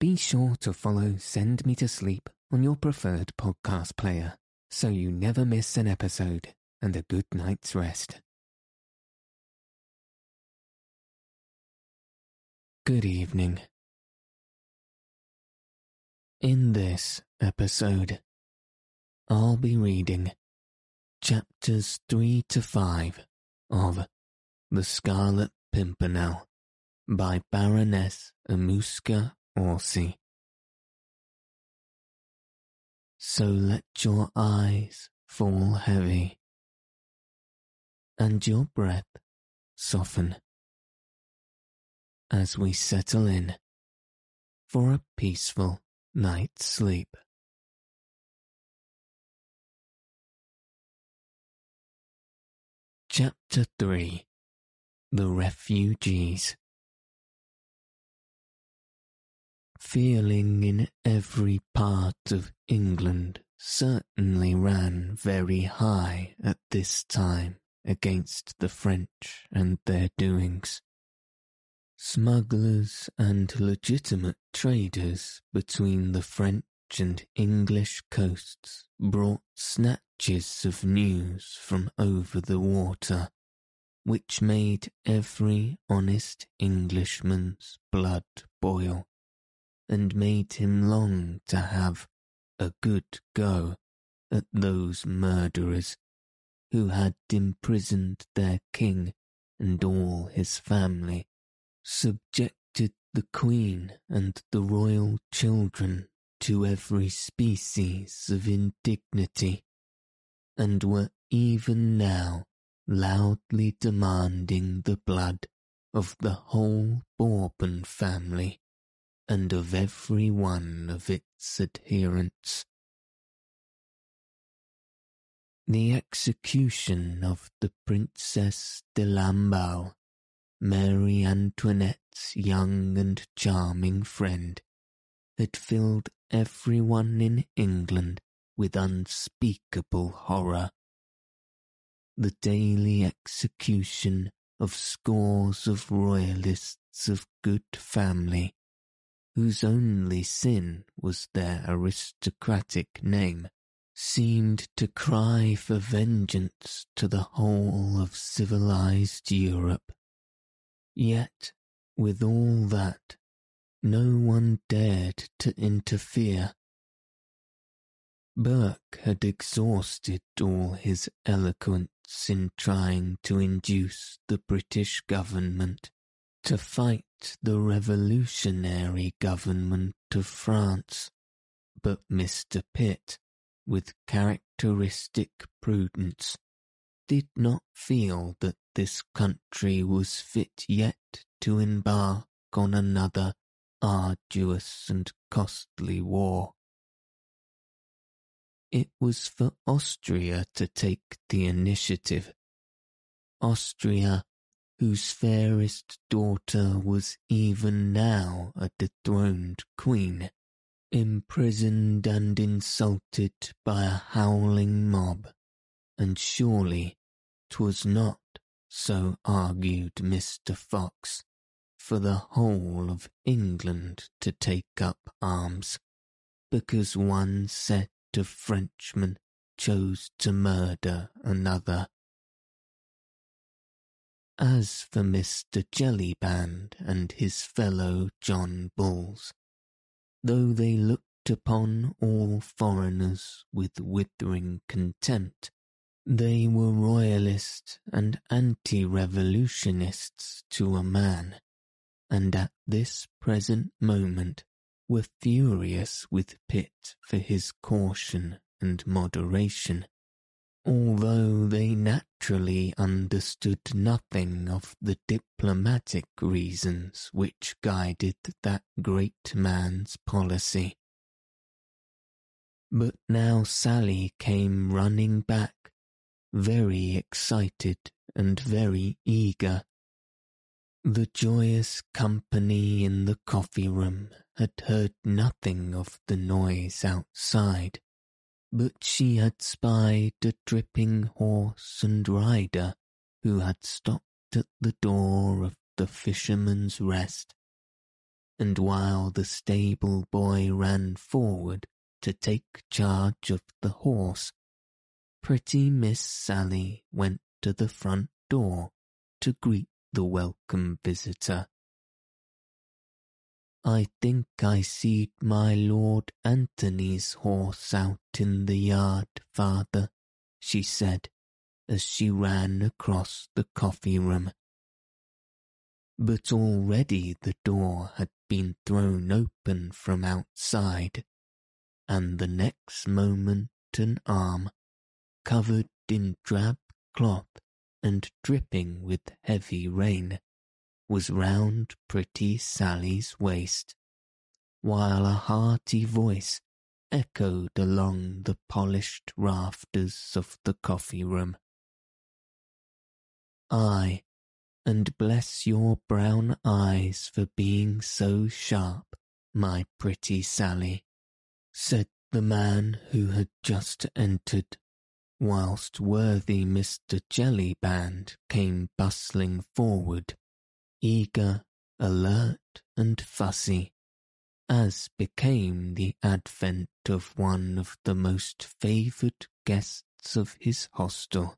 Be sure to follow Send Me to Sleep on your preferred podcast player so you never miss an episode and a good night's rest. Good evening. In this episode, I'll be reading chapters 3 to 5 of The Scarlet Pimpernel by Baroness Emmuska So let your eyes fall heavy and your breath soften as we settle in for a peaceful night's sleep. Chapter 3 The Refugees Feeling in every part of England certainly ran very high at this time against the French and their doings. Smugglers and legitimate traders between the French and English coasts brought snatches of news from over the water, which made every honest Englishman's blood boil, and made him long to have a good go at those murderers who had imprisoned their king and all his family, subjected the queen and the royal children to every species of indignity, and were even now loudly demanding the blood of the whole Bourbon family and of every one of its adherents. The execution of the Princess de Lamballe, Marie Antoinette's young and charming friend, had filled everyone in England with unspeakable horror. The daily execution of scores of royalists of good family, whose only sin was their aristocratic name, seemed to cry for vengeance to the whole of civilized Europe. Yet, with all that, no one dared to interfere. Burke had exhausted all his eloquence in trying to induce the British government to fight the revolutionary government of France, but Mr. Pitt, with characteristic prudence, did not feel that this country was fit yet to embark on another arduous and costly war. It was for Austria to take the initiative. Austria, whose fairest daughter was even now a dethroned queen, imprisoned and insulted by a howling mob, and surely 'twas not, so argued Mr. Fox, for the whole of England to take up arms, because one set of Frenchmen chose to murder another. As for Mr. Jellyband and his fellow John Bulls, though they looked upon all foreigners with withering contempt, they were royalist and anti-revolutionists to a man and at this present moment were furious with Pitt for his caution and moderation, although they naturally understood nothing of the diplomatic reasons which guided that great man's policy. But now Sally came running back, very excited and very eager, the joyous company in the coffee room had heard nothing of the noise outside, but she had spied a dripping horse and rider who had stopped at the door of the Fisherman's Rest, and while the stable boy ran forward to take charge of the horse, pretty Miss Sally went to the front door to greet the welcome visitor. I think I seed my Lord Antony's horse out in the yard, father, she said, as she ran across the coffee room. But already the door had been thrown open from outside, and the next moment an arm, covered in drab cloth and dripping with heavy rain, was round pretty Sally's waist, while a hearty voice echoed along the polished rafters of the coffee room. Ay, and bless your brown eyes for being so sharp, my pretty Sally, said the man who had just entered, whilst worthy Mr. Jellyband came bustling forward eager, alert, and fussy, as became the advent of one of the most favoured guests of his hostel.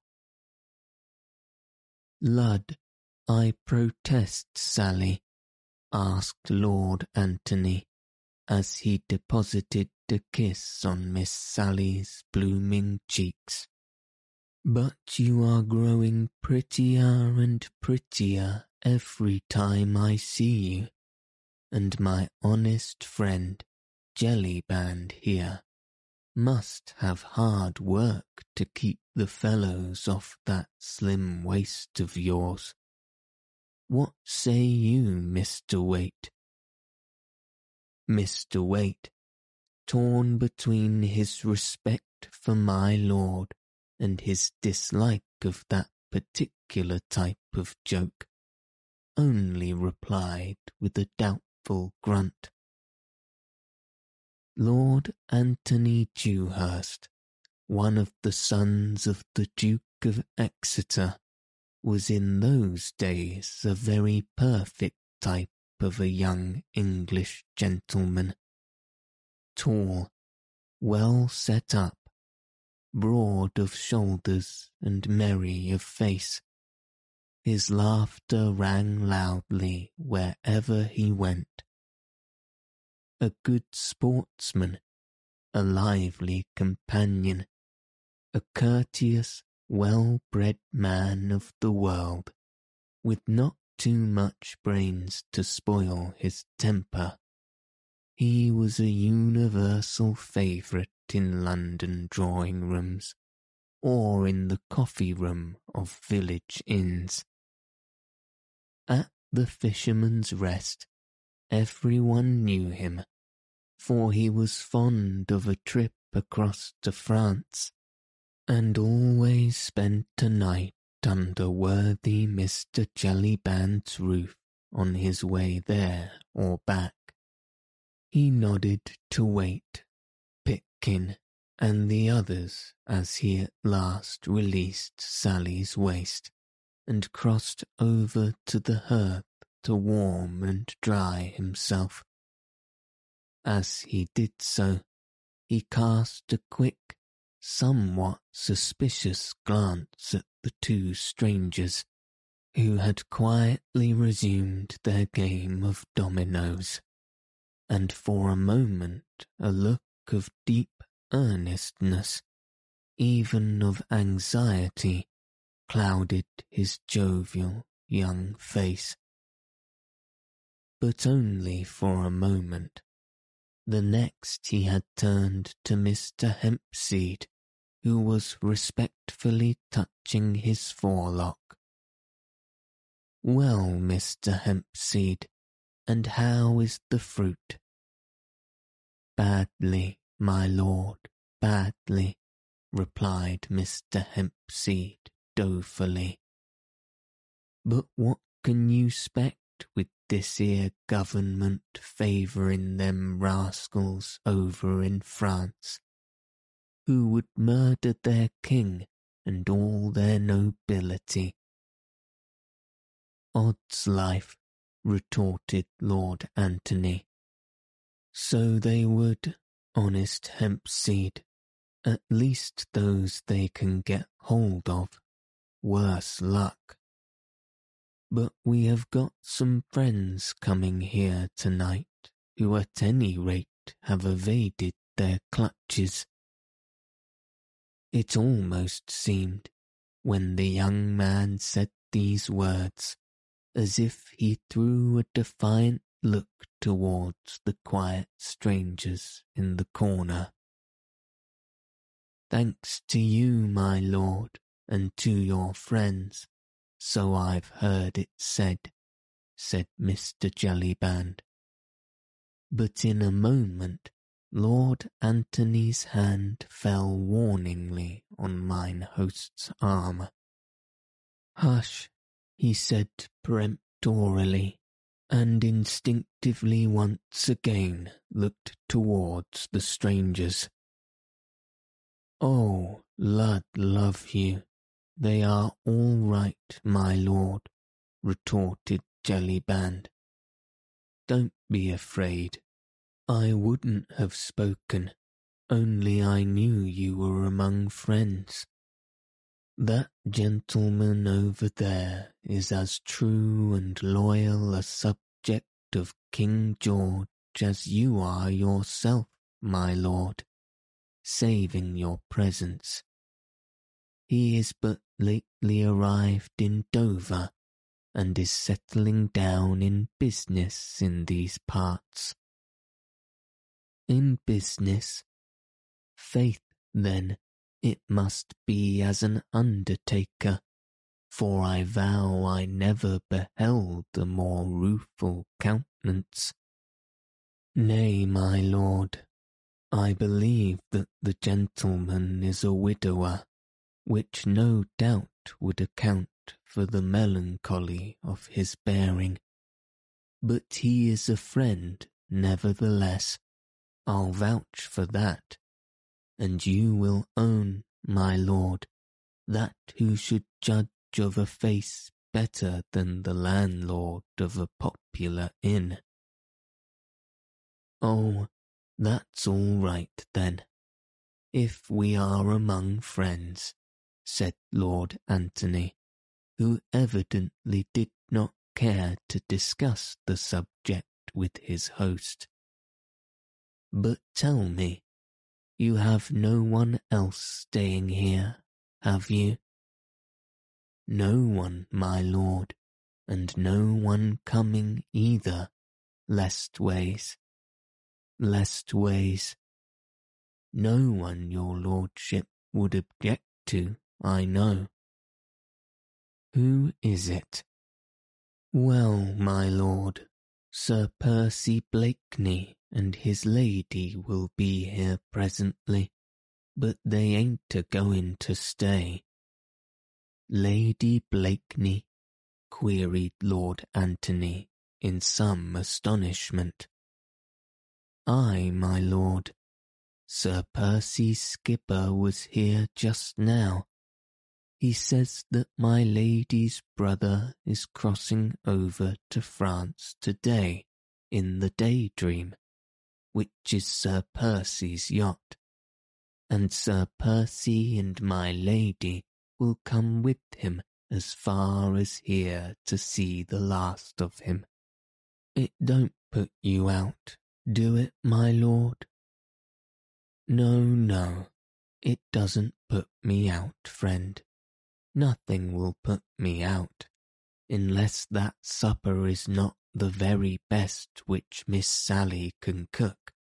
Lud, I protest, Sally, asked Lord Antony, as he deposited a kiss on Miss Sally's blooming cheeks. But you are growing prettier and prettier every time I see you, and my honest friend Jellyband here must have hard work to keep the fellows off that slim waist of yours. What say you, Mr. Waite? Mr. Waite, torn between his respect for my lord and his dislike of that particular type of joke, only replied with a doubtful grunt. Lord Antony Dewhurst, one of the sons of the Duke of Exeter, was in those days a very perfect type of a young English gentleman. Tall, well set up, broad of shoulders and merry of face, his laughter rang loudly wherever he went. A good sportsman, a lively companion, a courteous, well-bred man of the world, with not too much brains to spoil his temper. He was a universal favourite in London drawing rooms, or in the coffee room of village inns. At the Fisherman's Rest, everyone knew him, for he was fond of a trip across to France, and always spent a night under worthy Mr. Jellyband's roof on his way there or back. He nodded to Waite, Pitkin, and the others as he at last released Sally's waist and crossed over to the hearth to warm and dry himself. As he did so, he cast a quick, somewhat suspicious glance at the two strangers, who had quietly resumed their game of dominoes, and for a moment a look of deep earnestness, even of anxiety, clouded his jovial young face. But only for a moment. The next he had turned to Mr. Hempseed, who was respectfully touching his forelock. Well, Mr. Hempseed, and how is the fruit? Badly, my lord, badly, replied Mr. Hempseed dolefully. But what can you spect with this here government favouring them rascals over in France, who would murder their king and all their nobility? Odds life, retorted Lord Antony. So they would, honest Hempseed, at least those they can get hold of. Worse luck. But we have got some friends coming here tonight who at any rate have evaded their clutches. It almost seemed, when the young man said these words, as if he threw a defiant look towards the quiet strangers in the corner. Thanks to you, my lord, and to your friends, so I've heard it said, said Mr. Jellyband. But in a moment Lord Antony's hand fell warningly on mine host's arm. Hush, he said peremptorily, and instinctively once again looked towards the strangers. Oh, Lud love you, they are all right, my lord, retorted Jellyband. Don't be afraid. I wouldn't have spoken, only I knew you were among friends. That gentleman over there is as true and loyal a subject of King George as you are yourself, my lord, saving your presence. He is but lately arrived in Dover, and is settling down in business in these parts in business. Faith, then, it must be as an undertaker, for I vow I never beheld a more rueful countenance. Nay, my lord, I believe that the gentleman is a widower, which no doubt would account for the melancholy of his bearing. But he is a friend, nevertheless, I'll vouch for that, and you will own, my lord, that who should judge of a face better than the landlord of a popular inn. Oh, that's all right then, if we are among friends, said Lord Antony, who evidently did not care to discuss the subject with his host. But tell me, you have no one else staying here, have you? No one, my lord, and no one coming either, Lestways. Lestways. No one your lordship would object to, I know. Who is it? Well, my lord, Sir Percy Blakeney and his lady will be here presently, but they ain't a going to stay. Lady Blakeney? queried Lord Antony in some astonishment. Ay, my lord. Sir Percy's skipper was here just now, he says that my lady's brother is crossing over to France today in the Daydream, which is Sir Percy's yacht, and Sir Percy and my lady will come with him as far as here to see the last of him. It don't put you out, do it, my lord? No, no, it doesn't put me out, friend. Nothing will put me out, unless that supper is not the very best which Miss Sally can cook,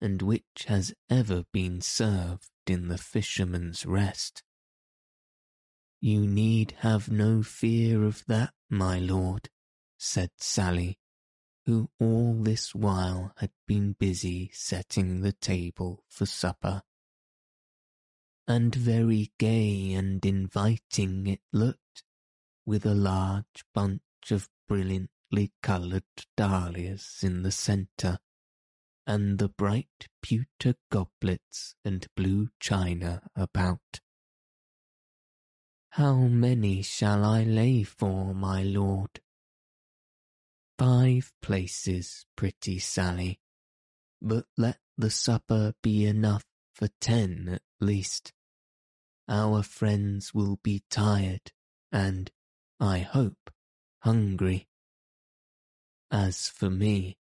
and which has ever been served in the Fisherman's Rest. You need have no fear of that, my lord, said Sally, who all this while had been busy setting the table for supper and very gay and inviting it looked, with a large bunch of brilliantly coloured dahlias in the centre, and the bright pewter goblets and blue china about. How many shall I lay for, my lord? five places, pretty Sally, but let the supper be enough for ten at least. Our friends will be tired and, I hope, hungry. As for me,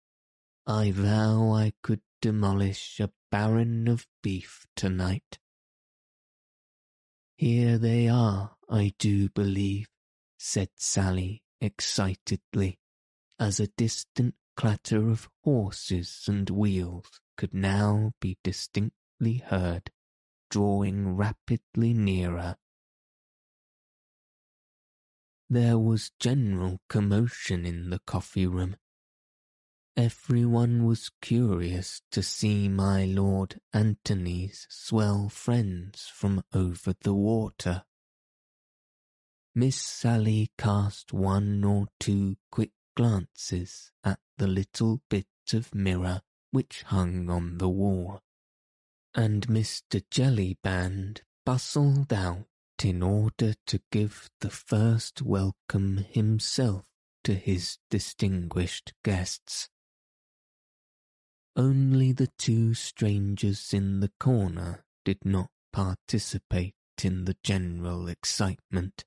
I vow I could demolish a baron of beef tonight. Here they are, I do believe, said Sally excitedly, as a distant clatter of horses and wheels could now be distinctly heard, drawing rapidly nearer. There was general commotion in the coffee room. Everyone was curious to see my Lord Antony's swell friends from over the water. Miss Sally cast one or two quick glances at the little bit of mirror which hung on the wall, and Mr. Jellyband bustled out in order to give the first welcome himself to his distinguished guests. Only the two strangers in the corner did not participate in the general excitement.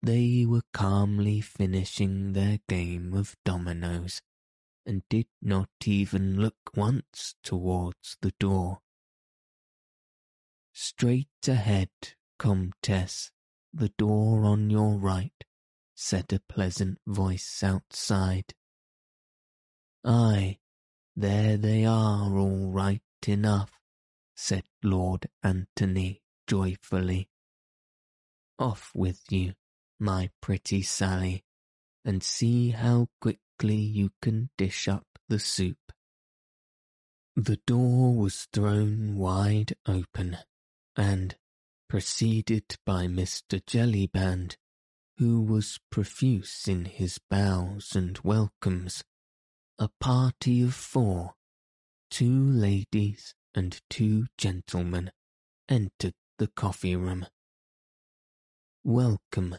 They were calmly finishing their game of dominoes and did not even look once towards the door. Straight ahead, Comtesse, the door on your right, said a pleasant voice outside. Aye, there they are all right enough, said Lord Antony joyfully. Off with you, my pretty Sally, and see how quickly you can dish up the soup. The door was thrown wide open, and, preceded by Mr. Jellyband, who was profuse in his bows and welcomes, a party of four, two ladies and two gentlemen, entered the coffee room. Welcome,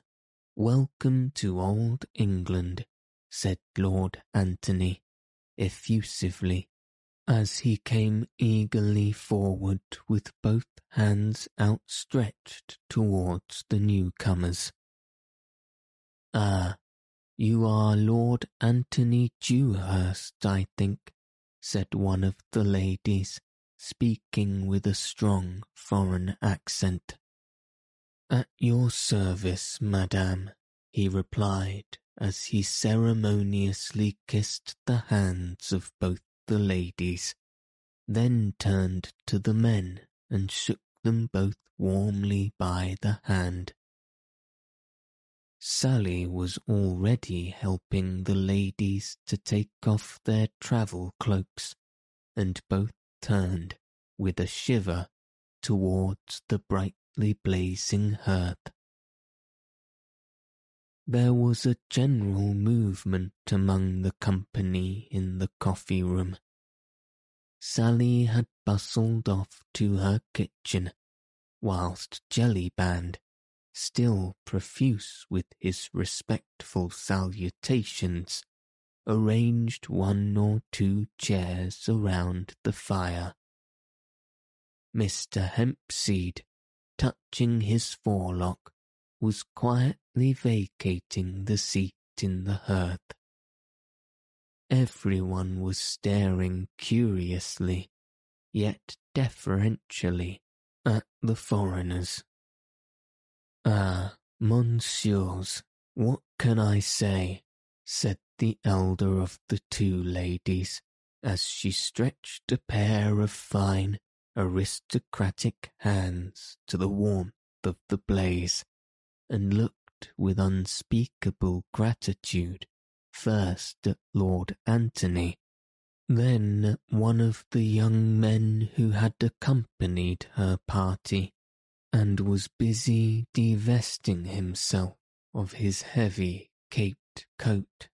welcome to old England, said Lord Antony, effusively, as he came eagerly forward with both hands outstretched towards the newcomers. Ah, you are Lord Antony Dewhurst, I think, said one of the ladies, speaking with a strong foreign accent. At your service, madame, he replied as he ceremoniously kissed the hands of both the ladies, then turned to the men and shook them both warmly by the hand. Sally was already helping the ladies to take off their travel cloaks, and both turned, with a shiver, towards the brightly blazing hearth. There was a general movement among the company in the coffee room. Sally had bustled off to her kitchen, whilst Jellyband, still profuse with his respectful salutations, arranged one or two chairs around the fire. Mr. Hempseed, touching his forelock, was quietly vacating the seat in the hearth. Everyone was staring curiously, yet deferentially, at the foreigners. Ah, monsieurs, what can I say? said the elder of the two ladies, as she stretched a pair of fine, aristocratic hands to the warmth of the blaze and looked with unspeakable gratitude first at Lord Antony, then at one of the young men who had accompanied her party, and was busy divesting himself of his heavy caped coat.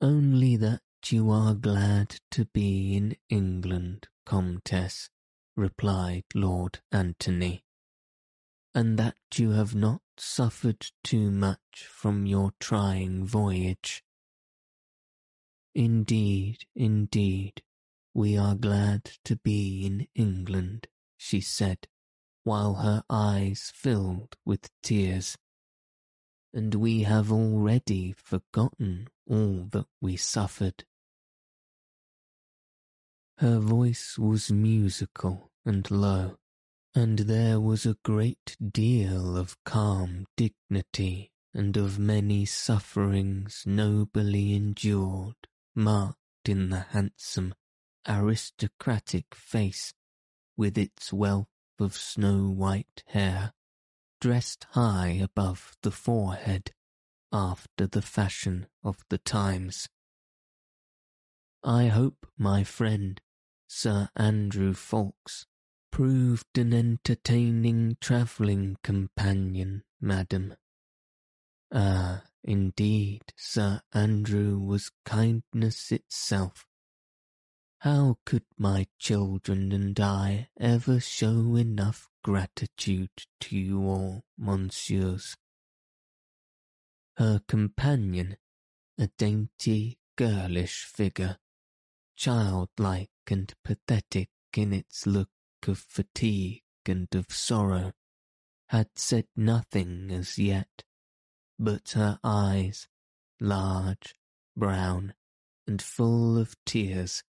Only that you are glad to be in England, Comtesse, replied Lord Antony and that you have not suffered too much from your trying voyage. Indeed, indeed, we are glad to be in England, she said, while her eyes filled with tears. And we have already forgotten all that we suffered. Her voice was musical and low, and there was a great deal of calm dignity and of many sufferings nobly endured marked in the handsome, aristocratic face with its wealth of snow-white hair, dressed high above the forehead after the fashion of the times. I hope my friend, Sir Andrew Ffoulkes, proved an entertaining travelling companion, madam. Ah, indeed, Sir Andrew was kindness itself. How could my children and I ever show enough gratitude to you all, monsieurs? Her companion, a dainty, girlish figure, childlike and pathetic in its look of fatigue and of sorrow, had said nothing as yet but her eyes, large, brown, and full of tears,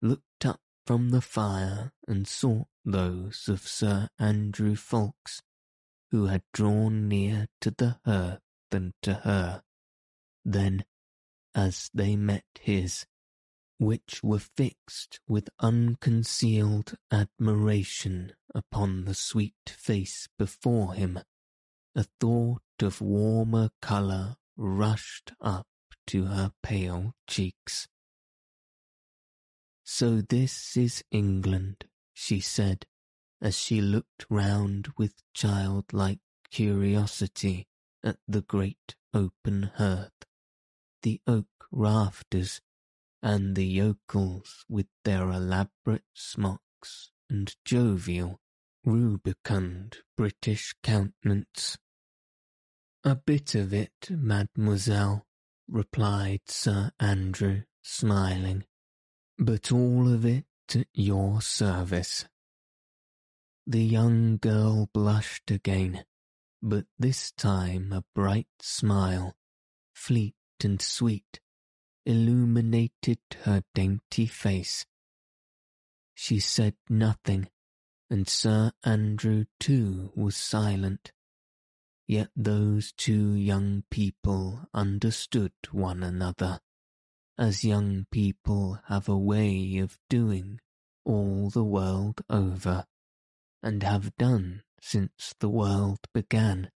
looked up from the fire and sought those of Sir Andrew Ffoulkes, who had drawn near to the hearth and to her. Then, as they met his, which were fixed with unconcealed admiration upon the sweet face before him, a thought of warmer colour rushed up to her pale cheeks. So this is England, she said, as she looked round with childlike curiosity at the great open hearth, the oak rafters, and the yokels with their elaborate smocks and jovial, rubicund British countenance. A bit of it, mademoiselle, replied Sir Andrew, smiling, but all of it at your service. The young girl blushed again, but this time a bright smile, fleet and sweet, illuminated her dainty face. She said nothing, and Sir Andrew too was silent. Yet those two young people understood one another, as young people have a way of doing all the world over, and have done since the world began.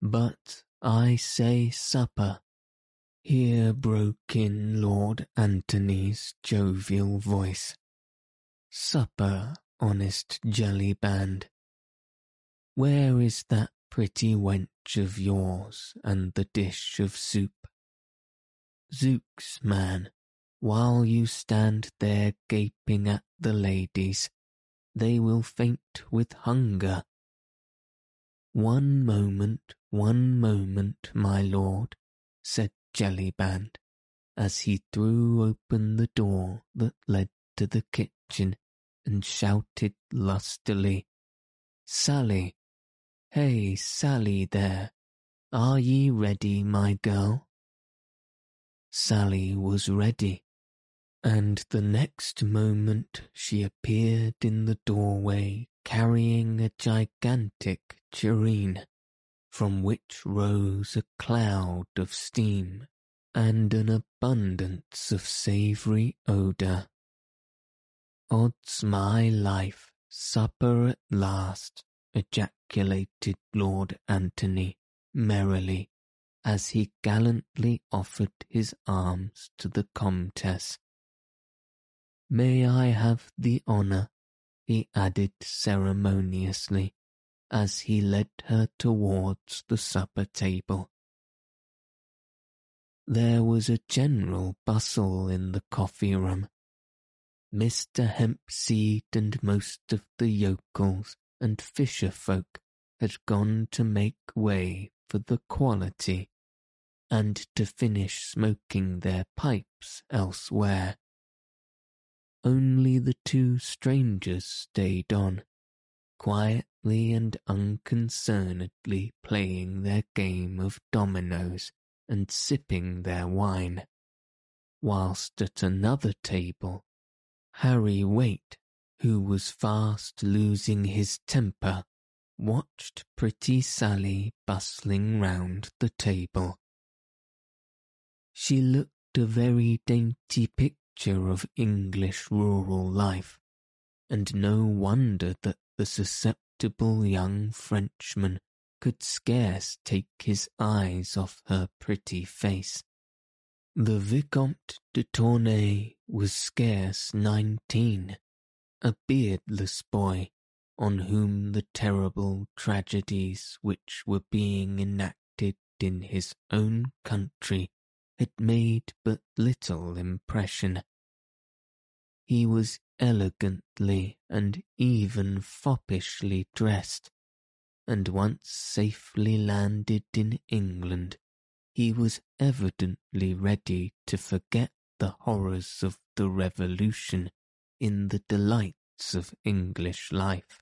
But I say supper. Here broke in Lord Antony's jovial voice. Supper, honest Jellyband where is that pretty wench of yours and the dish of soup? Zooks, man, while you stand there gaping at the ladies, they will faint with hunger. One moment, one moment, my lord, said Jellyband, as he threw open the door that led to the kitchen and shouted lustily, Sally, Hey, Sally there, are ye ready, my girl? Sally was ready, and the next moment she appeared in the doorway carrying a gigantic tureen, from which rose a cloud of steam and an abundance of savoury odour. Odds my life, supper at last, ejaculated Lord Antony merrily as he gallantly offered his arms to the Comtesse. May I have the honour, he added ceremoniously, as he led her towards the supper table. There was a general bustle in the coffee room. Mr. Hempseed and most of the yokels and fisher folk had gone to make way for the quality, and to finish smoking their pipes elsewhere. Only the two strangers stayed on, quietly and unconcernedly playing their game of dominoes and sipping their wine, whilst at another table, Harry Waite, who was fast losing his temper, watched pretty Sally bustling round the table. She looked a very dainty picture of English rural life, and no wonder that the susceptible young Frenchman could scarce take his eyes off her pretty face. The Vicomte de Tournay was scarce nineteen, a beardless boy on whom the terrible tragedies which were being enacted in his own country had made but little impression. He was elegantly and even foppishly dressed, and once safely landed in England, he was evidently ready to forget the horrors of the Revolution in the delights of English life.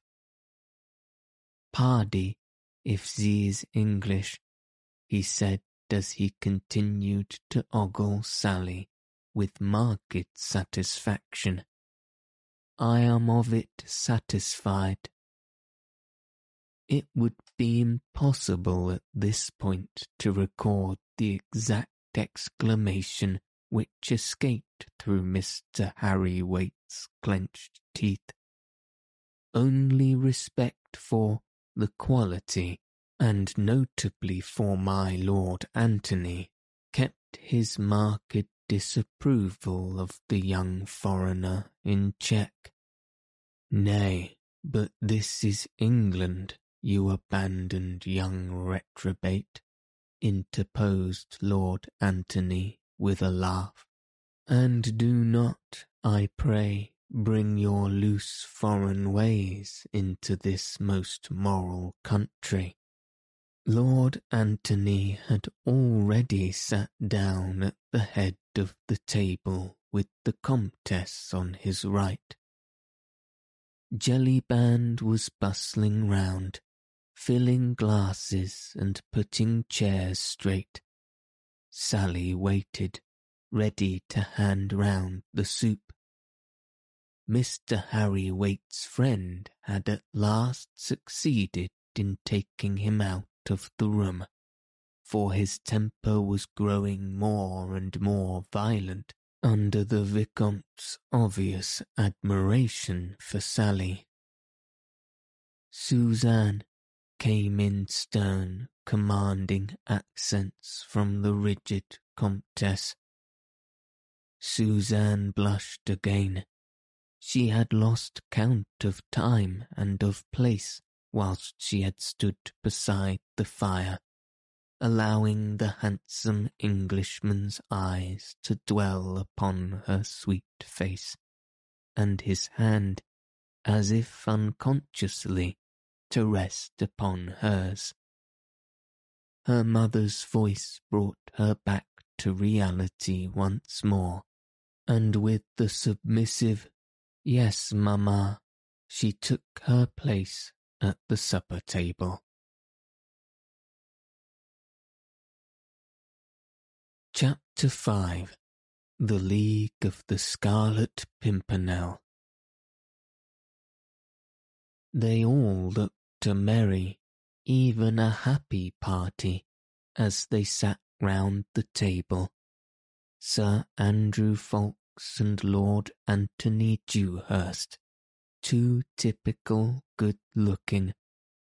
Pardy, if is English, he said as he continued to ogle Sally with marked satisfaction. I am of it satisfied. It would be impossible at this point to record the exact exclamation which escaped through Mr. Harry Waite's clenched teeth. Only respect for the quality, and notably for my Lord Antony, kept his marked disapproval of the young foreigner in check. Nay, but this is England, you abandoned young reprobate, interposed Lord Antony with a laugh. And do not, I pray, bring your loose foreign ways into this most moral country. Lord Antony had already sat down at the head of the table with the Comtesse on his right. Jellyband was bustling round, filling glasses and putting chairs straight. Sally waited, ready to hand round the soup. Mr. Harry Waite's friend had at last succeeded in taking him out of the room, for his temper was growing more and more violent under the Vicomte's obvious admiration for Sally. Suzanne came in stern, commanding accents from the rigid Comtesse. Suzanne blushed again. She had lost count of time and of place whilst she had stood beside the fire, allowing the handsome Englishman's eyes to dwell upon her sweet face, and his hand, as if unconsciously, to rest upon hers. Her mother's voice brought her back to reality once more, and with the submissive, Yes, mamma, she took her place at the supper table. Chapter 5 The League of the Scarlet Pimpernel They all looked a merry, even a happy party, as they sat round the table. Sir Andrew Ffoulkes and Lord Antony Dewhurst, two typical good-looking,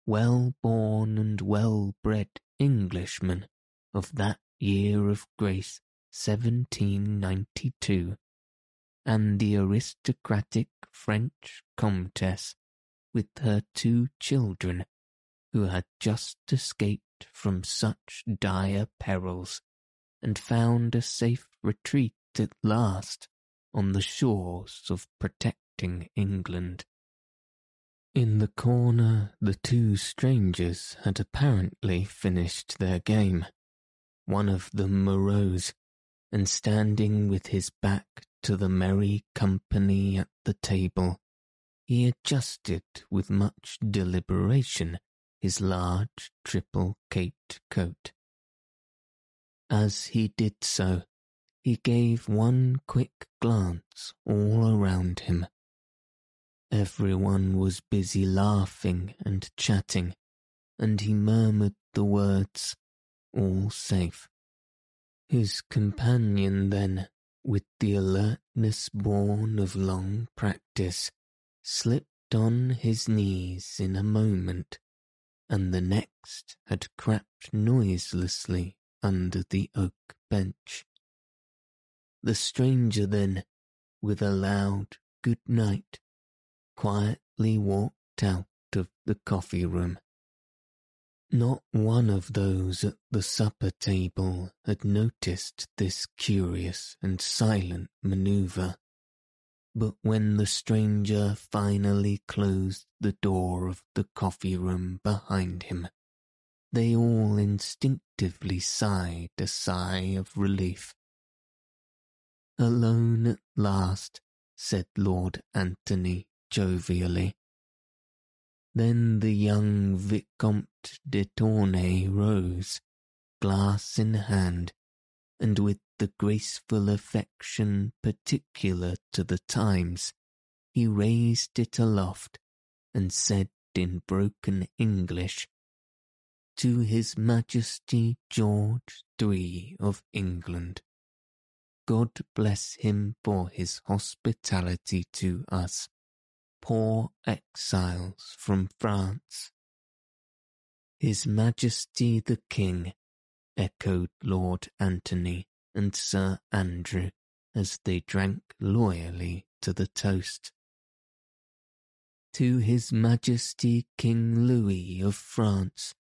well-born and well-bred Englishmen of that year of grace 1792, and the aristocratic French Comtesse with her two children, who had just escaped from such dire perils and found a safe retreat at last on the shores of protecting England. In the corner the two strangers had apparently finished their game, one of them arose, and standing with his back to the merry company at the table, he adjusted with much deliberation his large triple caped coat. As he did so, he gave one quick glance all around him. Everyone was busy laughing and chatting, and he murmured the words, all safe. His companion then, with the alertness born of long practice, slipped on his knees in a moment, and the next had crept noiselessly under the oak bench. The stranger then, with a loud good night, quietly walked out of the coffee room. Not one of those at the supper table had noticed this curious and silent manoeuvre. But when the stranger finally closed the door of the coffee room behind him, they all instinctively sighed a sigh of relief Alone at last, said Lord Antony jovially. Then the young Vicomte de Tournay rose, glass in hand, and with the graceful affection particular to the times, he raised it aloft and said in broken English, To His Majesty George III of England. God bless him for his hospitality to us, poor exiles from France. His Majesty the King, echoed Lord Antony and Sir Andrew as they drank loyally to the toast. To His Majesty King Louis of France,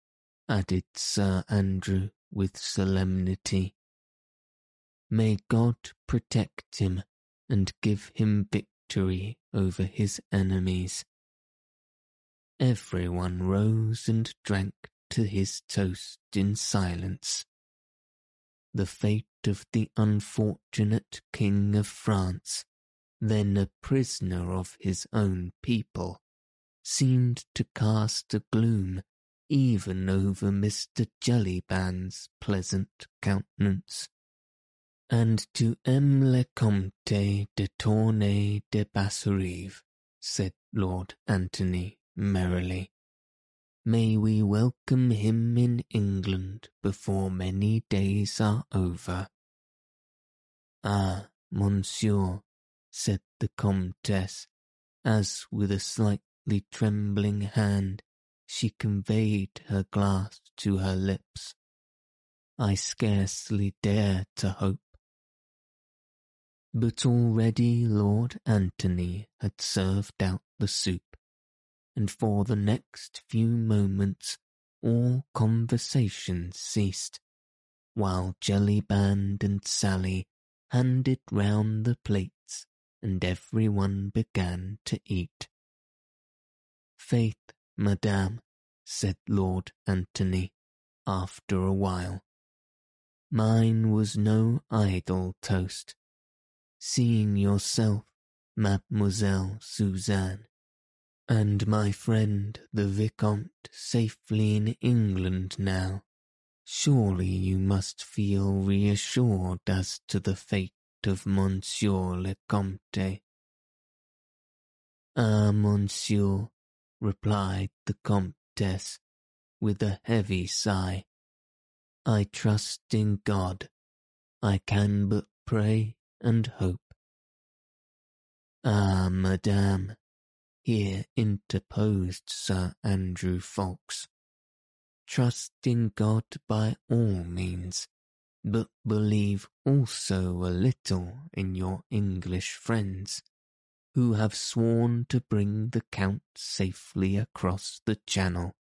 added Sir Andrew with solemnity. May God protect him and give him victory over his enemies. Everyone rose and drank to his toast in silence. The fate of the unfortunate King of France, then a prisoner of his own people, seemed to cast a gloom even over Mr. Jellyband's pleasant countenance and to M. le Comte de Tournay de Basserive, said Lord Antony merrily. May we welcome him in England before many days are over. Ah, monsieur, said the Comtesse, as with a slightly trembling hand she conveyed her glass to her lips. I scarcely dare to hope but already Lord Antony had served out the soup, and for the next few moments all conversation ceased, while Jellyband and Sally handed round the plates and everyone began to eat. Faith, madame, said Lord Antony, after a while. Mine was no idle toast seeing yourself, Mademoiselle Suzanne, and my friend the Vicomte safely in England now, surely you must feel reassured as to the fate of Monsieur le Comte. Ah, Monsieur, replied the Comtesse with a heavy sigh, I trust in God. I can but pray and hope. Ah, madame, here interposed Sir Andrew Ffoulkes. Trust in God by all means, but believe also a little in your English friends, who have sworn to bring the Count safely across the Channel,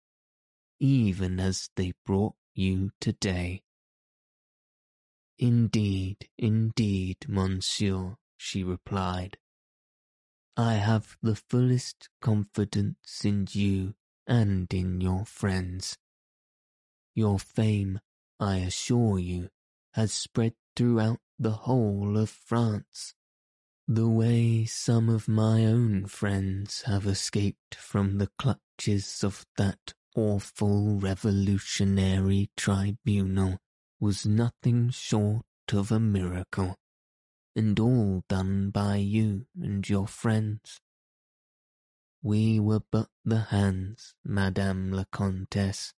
even as they brought you today. Indeed, indeed, monsieur, she replied. I have the fullest confidence in you and in your friends. Your fame, I assure you, has spread throughout the whole of France. The way some of my own friends have escaped from the clutches of that awful revolutionary tribunal was nothing short of a miracle, and all done by you and your friends. We were but the hands, Madame la Comtesse.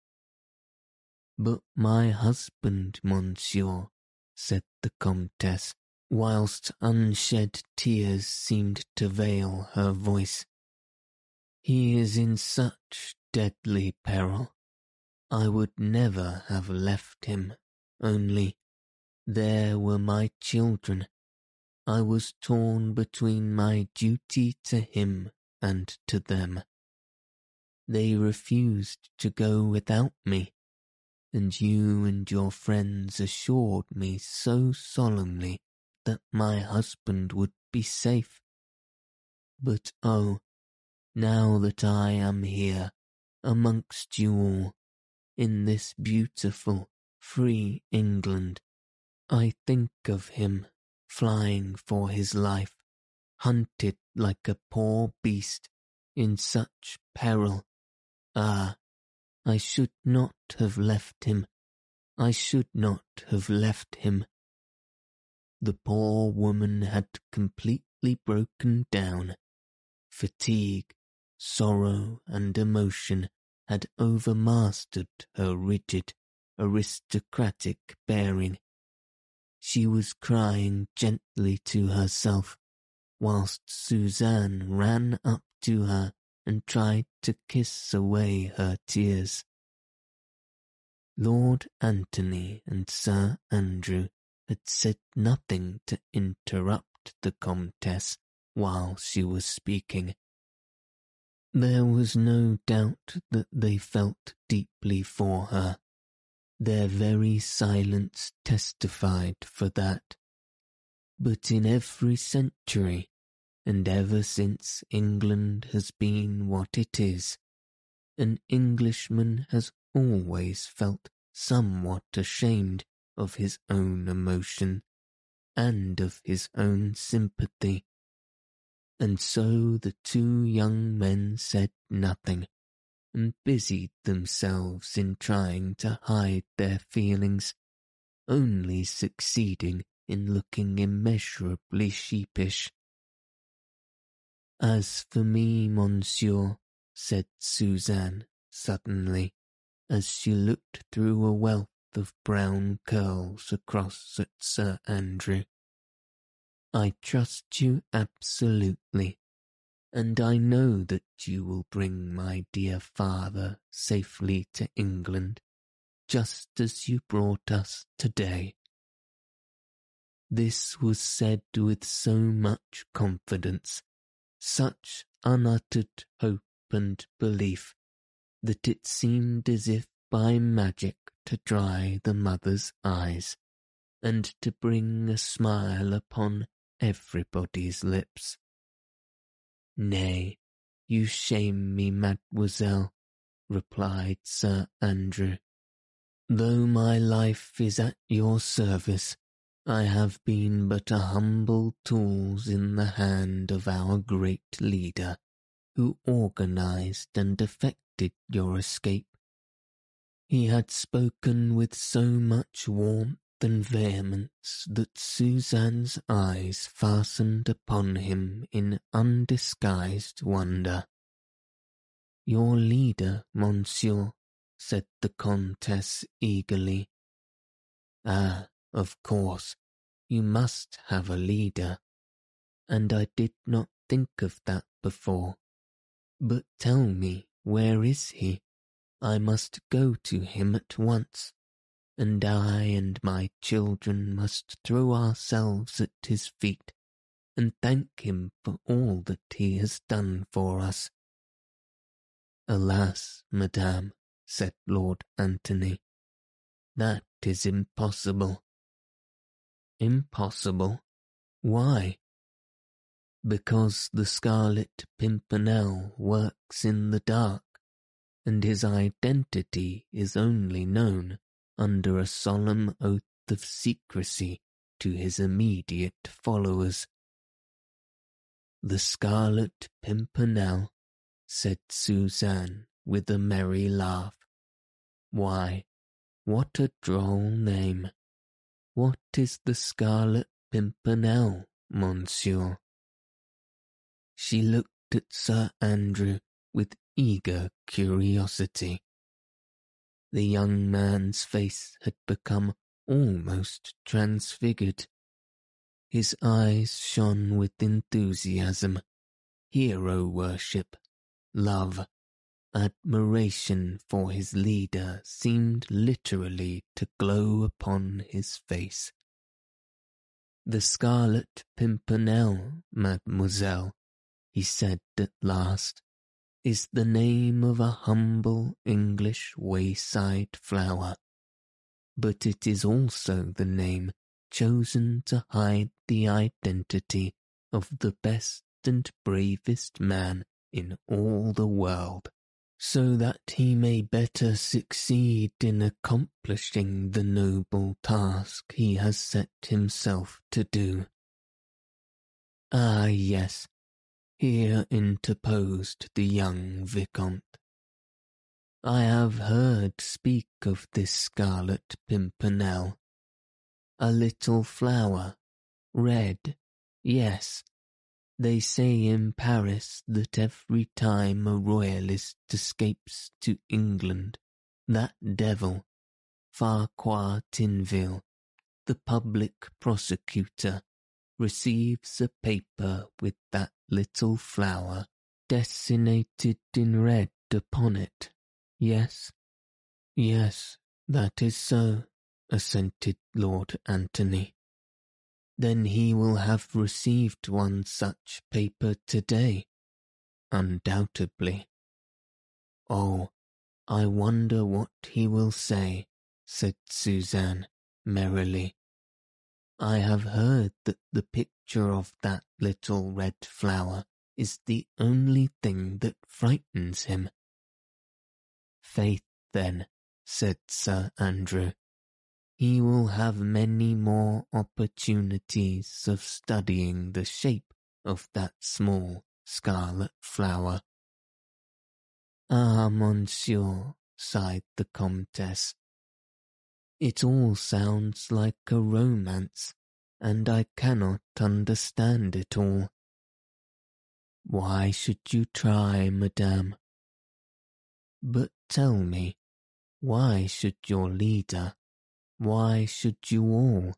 But my husband, monsieur, said the Comtesse, whilst unshed tears seemed to veil her voice. He is in such deadly peril. I would never have left him, only there were my children. I was torn between my duty to him and to them. They refused to go without me, and you and your friends assured me so solemnly that my husband would be safe. But oh, now that I am here, amongst you all, in this beautiful, free England, I think of him flying for his life, hunted like a poor beast, in such peril. Ah, I should not have left him. I should not have left him. The poor woman had completely broken down. Fatigue, sorrow, and emotion had overmastered her rigid, aristocratic bearing. She was crying gently to herself, whilst Suzanne ran up to her and tried to kiss away her tears. Lord Antony and Sir Andrew had said nothing to interrupt the Comtesse while she was speaking. There was no doubt that they felt deeply for her. Their very silence testified for that. But in every century, and ever since England has been what it is, an Englishman has always felt somewhat ashamed of his own emotion and of his own sympathy. And so the two young men said nothing and busied themselves in trying to hide their feelings, only succeeding in looking immeasurably sheepish. As for me, monsieur, said Suzanne suddenly, as she looked through a wealth of brown curls across at Sir Andrew. I trust you absolutely, and I know that you will bring my dear father safely to England, just as you brought us today. This was said with so much confidence such unuttered hope and belief that it seemed as if by magic to dry the mother's eyes and to bring a smile upon everybody's lips. Nay, you shame me, mademoiselle, replied Sir Andrew. Though my life is at your service, I have been but a humble tools in the hand of our great leader, who organized and effected your escape. He had spoken with so much warmth and vehemence that Suzanne's eyes fastened upon him in undisguised wonder. Your leader, monsieur, said the Comtesse eagerly. Ah, of course, you must have a leader, and I did not think of that before. But tell me, where is he? I must go to him at once, and I and my children must throw ourselves at his feet and thank him for all that he has done for us. Alas, madame, said Lord Antony, that is impossible. Impossible? Why? Because the Scarlet Pimpernel works in the dark, and his identity is only known under a solemn oath of secrecy to his immediate followers. The Scarlet Pimpernel, said Suzanne with a merry laugh. Why, what a droll name. What is the Scarlet Pimpernel, monsieur? She looked at Sir Andrew with eager curiosity. The young man's face had become almost transfigured. His eyes shone with enthusiasm, hero worship, love, admiration for his leader seemed literally to glow upon his face. The Scarlet Pimpernel, mademoiselle, he said at last, is the name of a humble English wayside flower, but it is also the name chosen to hide the identity of the best and bravest man in all the world, so that he may better succeed in accomplishing the noble task he has set himself to do. Ah, yes, here interposed the young Vicomte. I have heard speak of this scarlet pimpernel. A little flower, red, yes. They say in Paris that every time a royalist escapes to England, that devil, Foucquier Tinville, the public prosecutor, receives a paper with that little flower designated in red upon it. Yes, yes, that is so, assented Lord Antony. Then he will have received one such paper today, undoubtedly. Oh, I wonder what he will say, said Suzanne merrily. I have heard that the picture of that little red flower is the only thing that frightens him. Faith, then, said Sir Andrew, he will have many more opportunities of studying the shape of that small scarlet flower. Ah, monsieur, sighed the Comtesse, it all sounds like a romance, and I cannot understand it all. Why should you try, madame? But tell me, why should your leader, why should you all,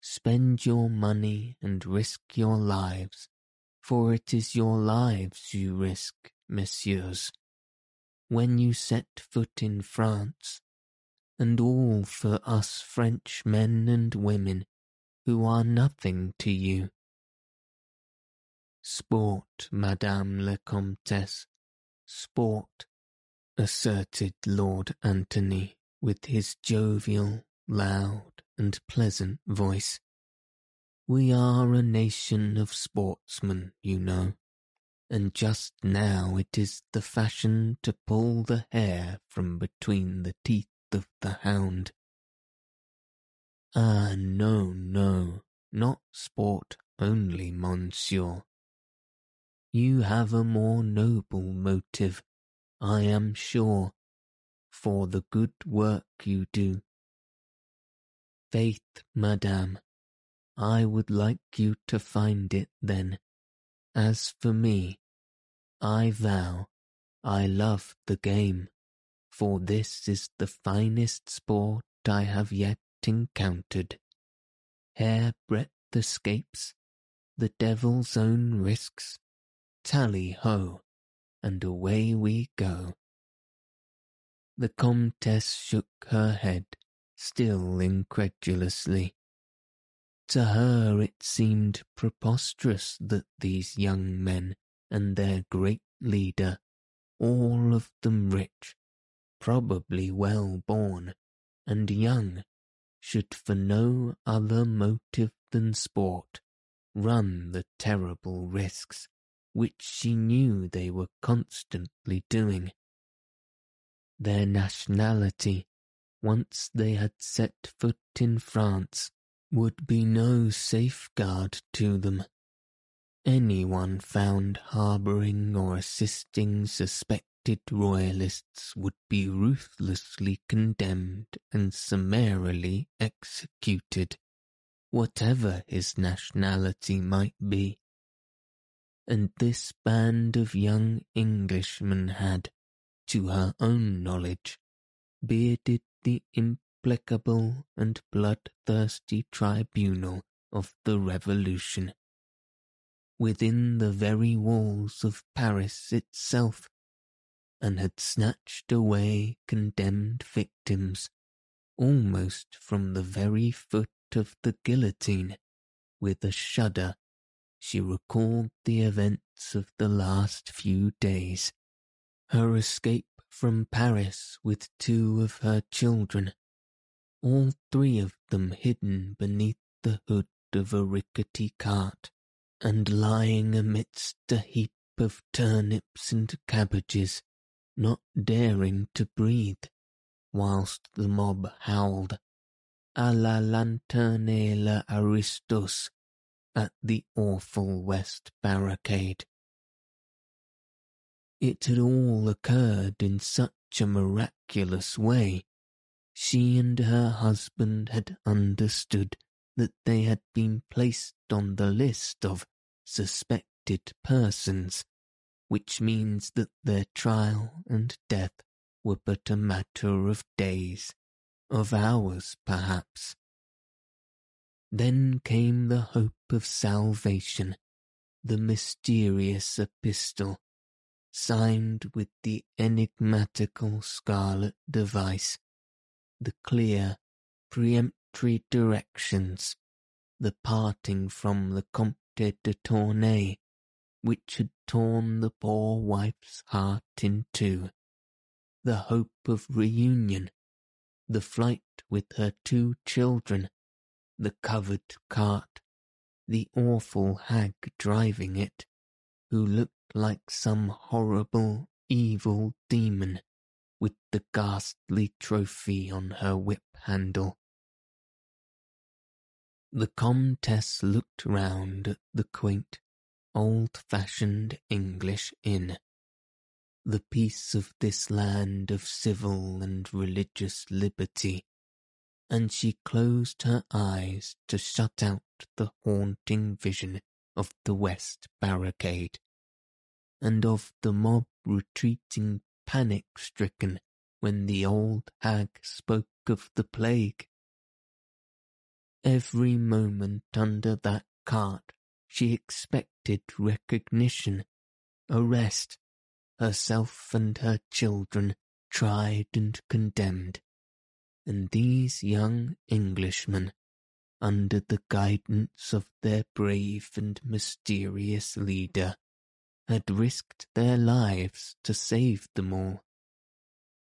spend your money and risk your lives, for it is your lives you risk, messieurs, when you set foot in France and all for us French men and women who are nothing to you. Sport, Madame la Comtesse, sport, asserted Lord Antony with his jovial, loud, and pleasant voice. We are a nation of sportsmen, you know, and just now it is the fashion to pull the hair from between the teeth of the hound. Ah, no, no, not sport only, monsieur. You have a more noble motive, I am sure, for the good work you do. Faith, madame, I would like you to find it then. As for me, I vow I love the game for this is the finest sport I have yet encountered. Hair-breadth escapes, the devil's own risks, tally-ho, and away we go. The Comtesse shook her head, still incredulously. To her it seemed preposterous that these young men and their great leader, all of them rich, probably well born and young, should for no other motive than sport run the terrible risks which she knew they were constantly doing. Their nationality, once they had set foot in France, would be no safeguard to them. Anyone found harbouring or assisting suspected royalists would be ruthlessly condemned and summarily executed, whatever his nationality might be. And this band of young Englishmen had, to her own knowledge, bearded the implacable and bloodthirsty tribunal of the Revolution. Within the very walls of Paris itself, and had snatched away condemned victims almost from the very foot of the guillotine. With a shudder, she recalled the events of the last few days. Her escape from Paris with two of her children, all three of them hidden beneath the hood of a rickety cart, and lying amidst a heap of turnips and cabbages, not daring to breathe, whilst the mob howled, a la lanterne la aristos, at the awful west barricade. It had all occurred in such a miraculous way. She and her husband had understood that they had been placed on the list of suspected persons, which means that their trial and death were but a matter of days, of hours perhaps. Then came the hope of salvation, the mysterious epistle signed with the enigmatical scarlet device, the clear, peremptory directions, the parting from the Comte de Tournay, which had torn the poor wife's heart in two, the hope of reunion, the flight with her two children, the covered cart, the awful hag driving it, who looked like some horrible, evil demon with the ghastly trophy on her whip handle. The Comtesse looked round at the quaint, old-fashioned English inn. The peace of this land of civil and religious liberty, and she closed her eyes to shut out the haunting vision of the West Barricade and of the mob retreating panic-stricken when the old hag spoke of the plague. Every moment under that cart she expected recognition, arrest, herself and her children tried and condemned, and these young Englishmen, under the guidance of their brave and mysterious leader, had risked their lives to save them all,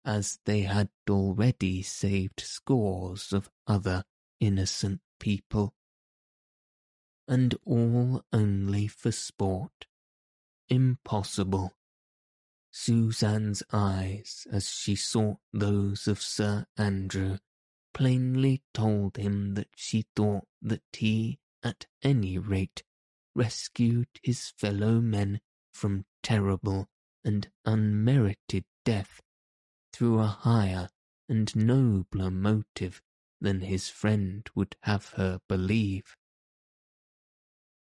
as they had already saved scores of other innocent people. And all only for sport. Impossible. Suzanne's eyes, as she sought those of Sir Andrew, plainly told him that she thought that he, at any rate, rescued his fellow men from terrible and unmerited death through a higher and nobler motive than his friend would have her believe.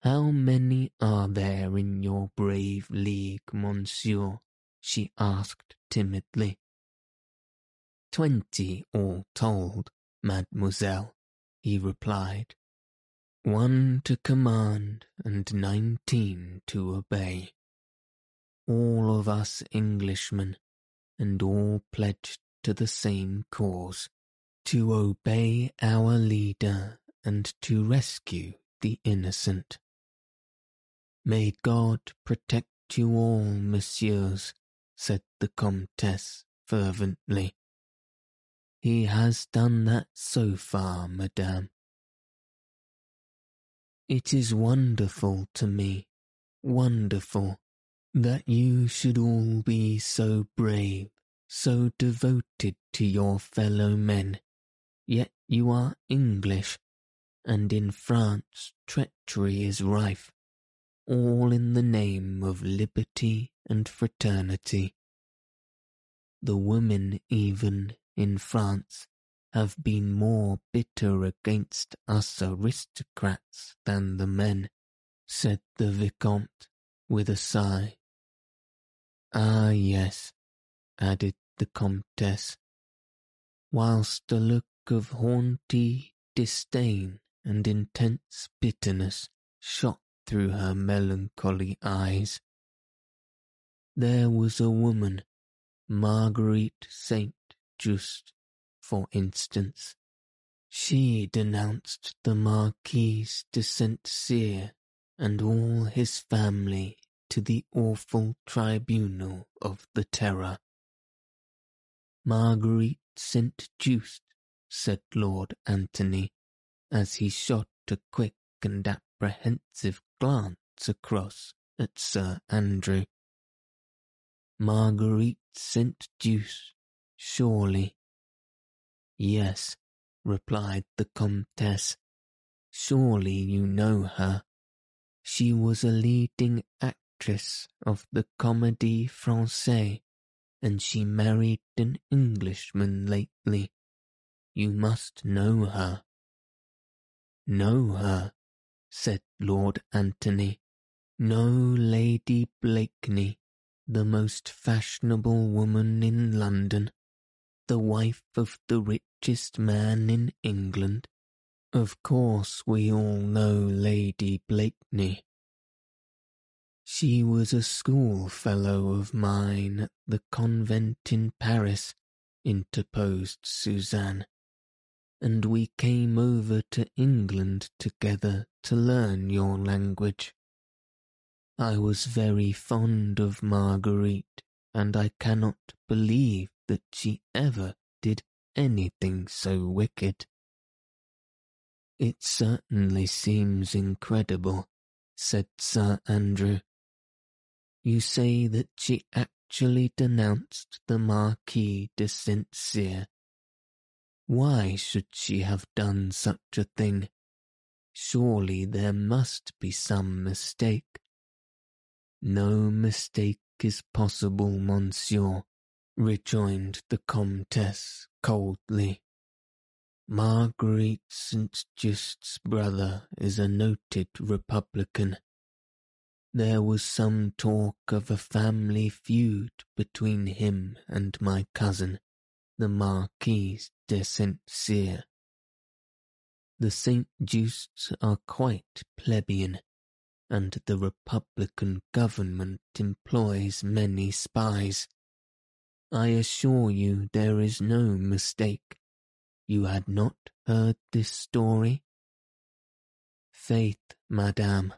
How many are there in your brave league, monsieur? she asked timidly. Twenty all told, mademoiselle, he replied. One to command and nineteen to obey all of us Englishmen, and all pledged to the same cause, to obey our leader and to rescue the innocent. May God protect you all, messieurs, said the Comtesse fervently. He has done that so far, madame. It is wonderful to me, wonderful, that you should all be so brave, so devoted to your fellow men, yet you are English, and in France treachery is rife, all in the name of liberty and fraternity. The women even in France have been more bitter against us aristocrats than the men, said the Vicomte with a sigh. Ah, yes, added the Comtesse, whilst a look of haughty disdain and intense bitterness shot through her melancholy eyes. There was a woman, Marguerite Saint Just, for instance. She denounced the Marquis de Saint Cyr and all his family to the awful tribunal of the terror. Marguerite St. Just, said Lord Antony, as he shot a quick and apprehensive glance across at Sir Andrew. Marguerite St. Just, surely. Yes, replied the Comtesse. Surely you know her. She was a leading actress of the Comédie Française and she married an Englishman lately. You must know her. Know her, said Lord Antony. Know Lady Blakeney, the most fashionable woman in London, the wife of the richest man in England. Of course we all know Lady Blakeney. She was a schoolfellow of mine at the convent in Paris, interposed Suzanne, and we came over to England together to learn your language. I was very fond of Marguerite, and I cannot believe that she ever did anything so wicked. It certainly seems incredible, said Sir Andrew. You say that she actually denounced the Marquis de St. Cyr. Why should she have done such a thing? Surely there must be some mistake. No mistake is possible, monsieur, rejoined the Comtesse coldly. Marguerite St. Just's brother is a noted Republican there was some talk of a family feud between him and my cousin, the Marquis de Saint Cyr. The St. Justs are quite plebeian, and the Republican government employs many spies. I assure you there is no mistake. You had not heard this story? Faith, madame,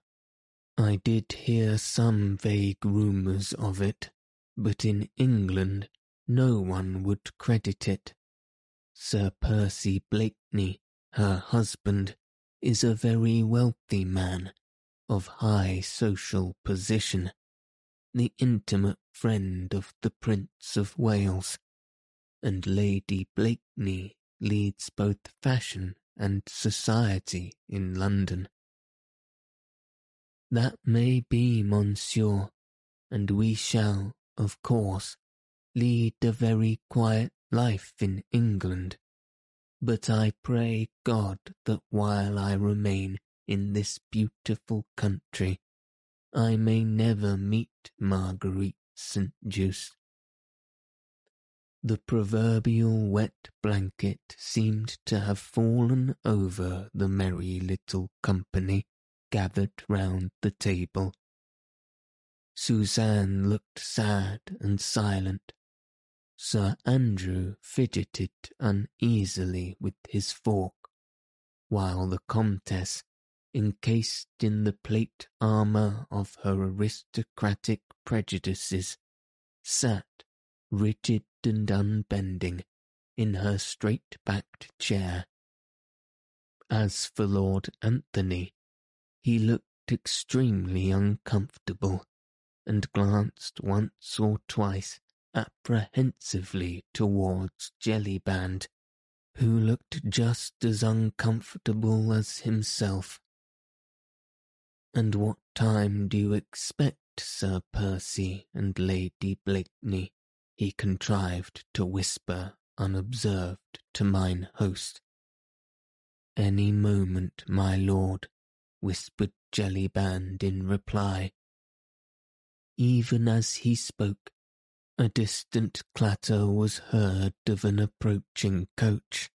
I did hear some vague rumours of it, but in England no one would credit it. Sir Percy Blakeney, her husband, is a very wealthy man, of high social position, the intimate friend of the Prince of Wales, and Lady Blakeney leads both fashion and society in London. That may be, monsieur, and we shall, of course, lead a very quiet life in England. But I pray God that while I remain in this beautiful country, I may never meet Marguerite St. Just. The proverbial wet blanket seemed to have fallen over the merry little company gathered round the table. Suzanne looked sad and silent. Sir Andrew fidgeted uneasily with his fork, while the Comtesse, encased in the plate armour of her aristocratic prejudices, sat, rigid and unbending, in her straight-backed chair. As for Lord Antony, he looked extremely uncomfortable, and glanced once or twice apprehensively towards Jellyband, who looked just as uncomfortable as himself. And what time do you expect, Sir Percy and Lady Blakeney? he contrived to whisper unobserved to mine host. Any moment, my lord, whispered Jellyband in reply. Even as he spoke, a distant clatter was heard of an approaching coach.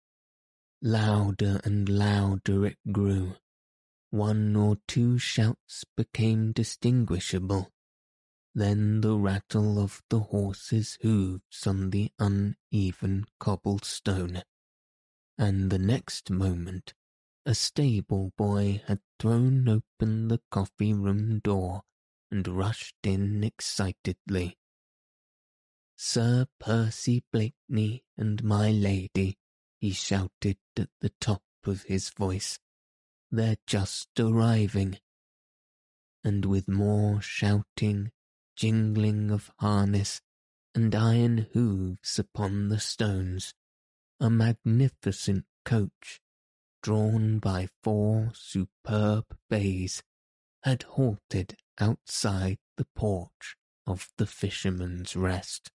Louder and louder it grew. One or two shouts became distinguishable. Then the rattle of the horse's hoofs on the uneven cobblestone. And the next moment, a stable boy had thrown open the coffee room door and rushed in excitedly. Sir Percy Blakeney and my lady, he shouted at the top of his voice. They're just arriving. And with more shouting, jingling of harness, and iron hoofs upon the stones, a magnificent coach, drawn by four superb bays, had halted outside the porch of the Fisherman's Rest.